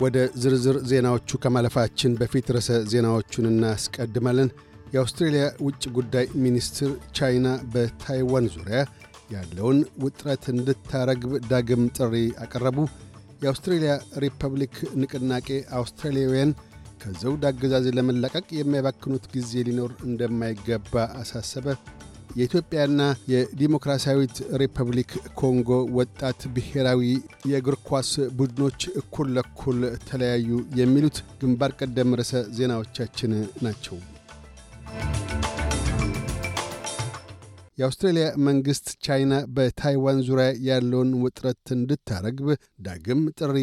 ወደ ዝርዝር ዜናዎቹ ከማለፋችን በፊት ርዕሰ ዜናዎቹን እናስቀድማለን። የአውስትሬልያ ውጭ ጉዳይ ሚኒስትር ቻይና በታይዋን ዙሪያ ያለውን ውጥረት እንድታረግብ ዳግም ጥሪ አቀረቡ። የአውስትሬልያ ሪፐብሊክ ንቅናቄ አውስትራሊያውያን ከዘውድ አገዛዝ ለመላቀቅ የሚያባክኑት ጊዜ ሊኖር እንደማይገባ አሳሰበ። የኢትዮጵያና የዲሞክራሲያዊት ሪፐብሊክ ኮንጎ ወጣት ብሔራዊ የእግር ኳስ ቡድኖች እኩል ለኩል ተለያዩ። የሚሉት ግንባር ቀደም ርዕሰ ዜናዎቻችን ናቸው። የአውስትሬልያ መንግሥት ቻይና በታይዋን ዙሪያ ያለውን ውጥረት እንድታረግብ ዳግም ጥሪ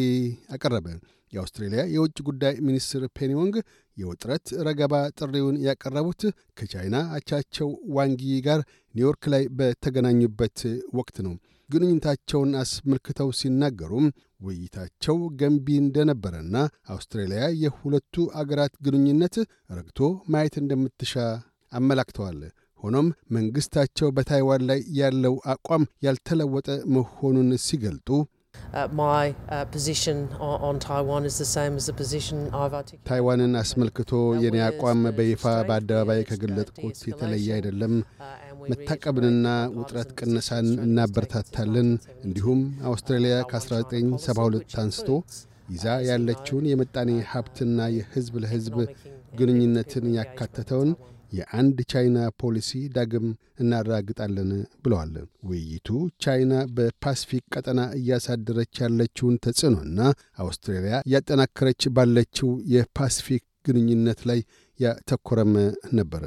አቀረበ። የአውስትሬልያ የውጭ ጉዳይ ሚኒስትር ፔኒዮንግ የውጥረት ረገባ ጥሪውን ያቀረቡት ከቻይና አቻቸው ዋንጊ ጋር ኒውዮርክ ላይ በተገናኙበት ወቅት ነው። ግንኙነታቸውን አስመልክተው ሲናገሩም ውይይታቸው ገንቢ እንደነበረና አውስትራሊያ የሁለቱ አገራት ግንኙነት ረግቶ ማየት እንደምትሻ አመላክተዋል። ሆኖም መንግሥታቸው በታይዋን ላይ ያለው አቋም ያልተለወጠ መሆኑን ሲገልጡ ታይዋንን አስመልክቶ የኔ አቋም በይፋ በአደባባይ ከገለጥኩት የተለየ አይደለም። መታቀብንና ውጥረት ቅነሳን እናበረታታለን። እንዲሁም አውስትራሊያ ከ1972 አንስቶ ይዛ ያለችውን የምጣኔ ሀብትና የሕዝብ ለሕዝብ ግንኙነትን ያካተተውን የአንድ ቻይና ፖሊሲ ዳግም እናራግጣለን ብለዋል። ውይይቱ ቻይና በፓስፊክ ቀጠና እያሳደረች ያለችውን ተጽዕኖና አውስትራሊያ እያጠናከረች ባለችው የፓስፊክ ግንኙነት ላይ ያተኮረም ነበር።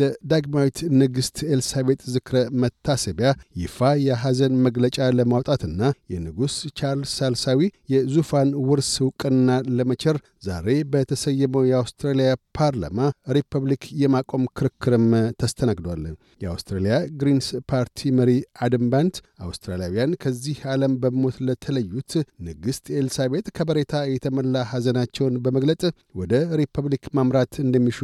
ለዳግማዊት ንግሥት ኤልሳቤጥ ዝክረ መታሰቢያ ይፋ የሐዘን መግለጫ ለማውጣትና የንጉሥ ቻርልስ ሳልሳዊ የዙፋን ውርስ ዕውቅና ለመቸር ዛሬ በተሰየመው የአውስትራሊያ ፓርላማ ሪፐብሊክ የማቆም ክርክርም ተስተናግዷል። የአውስትራሊያ ግሪንስ ፓርቲ መሪ አደም ባንት አውስትራሊያውያን ከዚህ ዓለም በሞት ለተለዩት ንግሥት ኤልሳቤጥ ከበሬታ የተሞላ ሐዘናቸውን በመግለጥ ወደ ሪፐብሊክ ማምራት እንደሚሹ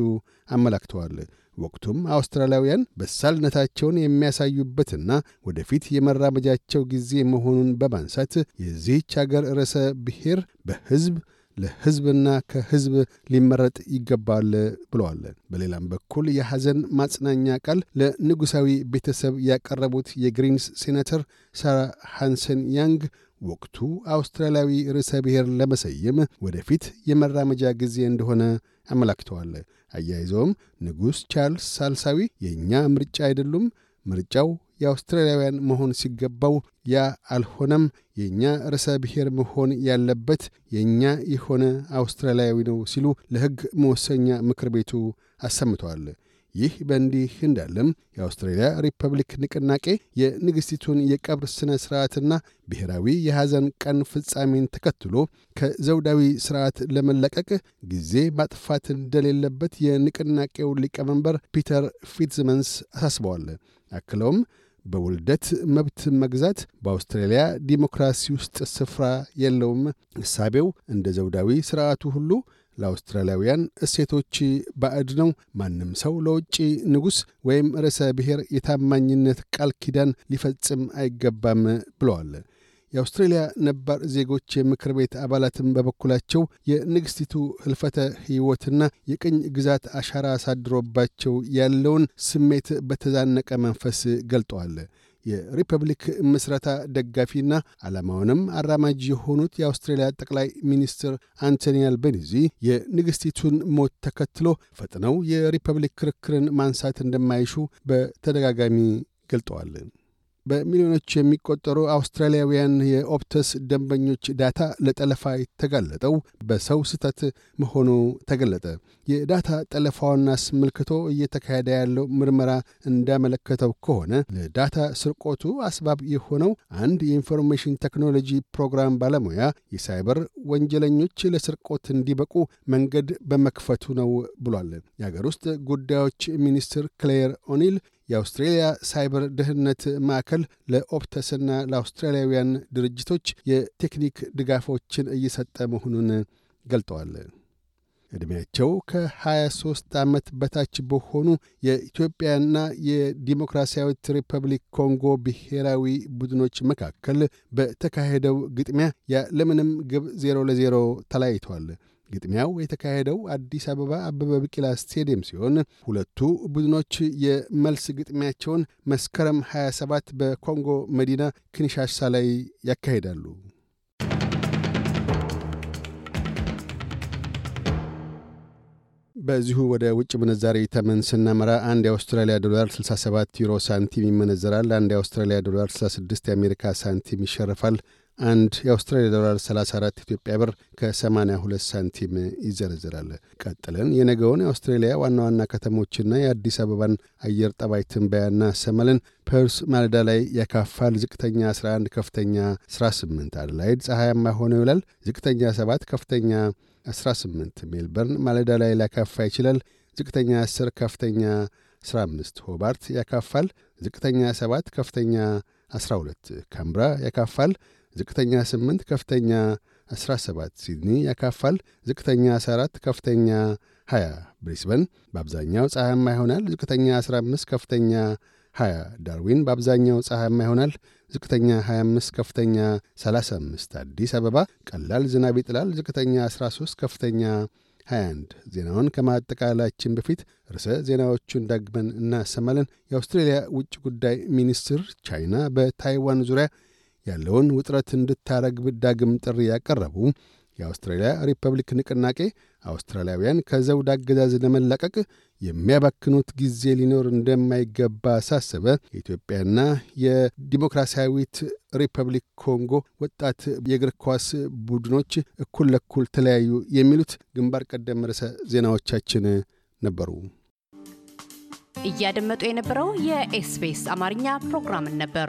አመላክተዋል። ወቅቱም አውስትራሊያውያን በሳልነታቸውን የሚያሳዩበትና ወደፊት የመራመጃቸው ጊዜ መሆኑን በማንሳት የዚህች አገር ርዕሰ ብሔር በሕዝብ ለሕዝብና ከሕዝብ ሊመረጥ ይገባል ብለዋል። በሌላም በኩል የሐዘን ማጽናኛ ቃል ለንጉሣዊ ቤተሰብ ያቀረቡት የግሪንስ ሴናተር ሳራ ሃንሰን ያንግ ወቅቱ አውስትራሊያዊ ርዕሰ ብሔር ለመሰየም ወደፊት የመራመጃ ጊዜ እንደሆነ አመላክተዋል። አያይዘውም ንጉሥ ቻርልስ ሳልሳዊ የእኛ ምርጫ አይደሉም፣ ምርጫው የአውስትራሊያውያን መሆን ሲገባው ያ አልሆነም። የእኛ ርዕሰ ብሔር መሆን ያለበት የእኛ የሆነ አውስትራሊያዊ ነው ሲሉ ለሕግ መወሰኛ ምክር ቤቱ አሰምተዋል። ይህ በእንዲህ እንዳለም የአውስትራሊያ ሪፐብሊክ ንቅናቄ የንግሥቲቱን የቀብር ሥነ ሥርዓትና ብሔራዊ የሐዘን ቀን ፍጻሜን ተከትሎ ከዘውዳዊ ሥርዓት ለመለቀቅ ጊዜ ማጥፋት እንደሌለበት የንቅናቄው ሊቀመንበር ፒተር ፊትዝመንስ አሳስበዋል። አክለውም በውልደት መብት መግዛት በአውስትራሊያ ዲሞክራሲ ውስጥ ስፍራ የለውም። እሳቤው እንደ ዘውዳዊ ሥርዓቱ ሁሉ ለአውስትራሊያውያን እሴቶች ባዕድ ነው። ማንም ሰው ለውጭ ንጉሥ ወይም ርዕሰ ብሔር የታማኝነት ቃል ኪዳን ሊፈጽም አይገባም ብለዋል። የአውስትሬልያ ነባር ዜጎች የምክር ቤት አባላትም በበኩላቸው የንግሥቲቱ ሕልፈተ ሕይወትና የቅኝ ግዛት አሻራ አሳድሮባቸው ያለውን ስሜት በተዛነቀ መንፈስ ገልጠዋል። የሪፐብሊክ ምስረታ ደጋፊና ዓላማውንም አራማጅ የሆኑት የአውስትሬልያ ጠቅላይ ሚኒስትር አንቶኒ አልቤኒዚ የንግሥቲቱን ሞት ተከትሎ ፈጥነው የሪፐብሊክ ክርክርን ማንሳት እንደማይሹ በተደጋጋሚ ገልጠዋል። በሚሊዮኖች የሚቆጠሩ አውስትራሊያውያን የኦፕተስ ደንበኞች ዳታ ለጠለፋ የተጋለጠው በሰው ስህተት መሆኑ ተገለጠ። የዳታ ጠለፋውን አስመልክቶ እየተካሄደ ያለው ምርመራ እንዳመለከተው ከሆነ ለዳታ ስርቆቱ አስባብ የሆነው አንድ የኢንፎርሜሽን ቴክኖሎጂ ፕሮግራም ባለሙያ የሳይበር ወንጀለኞች ለስርቆት እንዲበቁ መንገድ በመክፈቱ ነው ብሏል። የአገር ውስጥ ጉዳዮች ሚኒስትር ክሌር ኦኒል የአውስትሬልያ ሳይበር ደህንነት ማዕከል ለኦፕተስና ለአውስትራሊያውያን ድርጅቶች የቴክኒክ ድጋፎችን እየሰጠ መሆኑን ገልጠዋል። ዕድሜያቸው ከ23 ዓመት በታች በሆኑ የኢትዮጵያና የዲሞክራሲያዊት ሪፐብሊክ ኮንጎ ብሔራዊ ቡድኖች መካከል በተካሄደው ግጥሚያ ያለምንም ግብ ዜሮ ለዜሮ ተለያይተዋል። ግጥሚያው የተካሄደው አዲስ አበባ አበበ ቢቂላ ስቴዲየም ሲሆን ሁለቱ ቡድኖች የመልስ ግጥሚያቸውን መስከረም 27 በኮንጎ መዲና ኪንሻሳ ላይ ያካሂዳሉ። በዚሁ ወደ ውጭ ምንዛሪ ተመን ስናመራ አንድ የአውስትራሊያ ዶላር 67 ዩሮ ሳንቲም ይመነዘራል። አንድ የአውስትራሊያ ዶላር 66 የአሜሪካ ሳንቲም ይሸርፋል። አንድ የአውስትራሊያ ዶላር 34 ኢትዮጵያ ብር ከ82 ሳንቲም ይዘረዝራል። ቀጥለን የነገውን የአውስትሬሊያ ዋና ዋና ከተሞችና የአዲስ አበባን አየር ጠባይ ትንበያ እናሰማለን። ፐርዝ ማለዳ ላይ ያካፋል። ዝቅተኛ 11፣ ከፍተኛ 18። አደላይድ ፀሐያማ ሆኖ ይውላል። ዝቅተኛ 7፣ ከፍተኛ 18። ሜልበርን ማለዳ ላይ ሊያካፋ ይችላል። ዝቅተኛ 10፣ ከፍተኛ 15። ሆባርት ያካፋል። ዝቅተኛ 7፣ ከፍተኛ 12። ካምብራ ያካፋል። ዝቅተኛ 8 ከፍተኛ 17። ሲድኒ ያካፋል። ዝቅተኛ 14 ከፍተኛ 20። ብሪስበን በአብዛኛው ፀሐያማ ይሆናል። ዝቅተኛ 15 ከፍተኛ 20። ዳርዊን በአብዛኛው ፀሐያማ ይሆናል። ዝቅተኛ 25 ከፍተኛ 35። አዲስ አበባ ቀላል ዝናብ ይጥላል። ዝቅተኛ 13 ከፍተኛ 21። ዜናውን ከማጠቃላችን በፊት ርዕሰ ዜናዎቹን ደግመን እናሰማለን። የአውስትሬልያ ውጭ ጉዳይ ሚኒስትር ቻይና በታይዋን ዙሪያ ያለውን ውጥረት እንድታረግብ ዳግም ጥሪ ያቀረቡ፣ የአውስትራሊያ ሪፐብሊክ ንቅናቄ አውስትራሊያውያን ከዘውድ አገዛዝ ለመላቀቅ የሚያባክኑት ጊዜ ሊኖር እንደማይገባ አሳሰበ፣ የኢትዮጵያና የዲሞክራሲያዊት ሪፐብሊክ ኮንጎ ወጣት የእግር ኳስ ቡድኖች እኩል ለኩል ተለያዩ፣ የሚሉት ግንባር ቀደም ርዕሰ ዜናዎቻችን ነበሩ። እያደመጡ የነበረው የኤስቢኤስ አማርኛ ፕሮግራምን ነበር።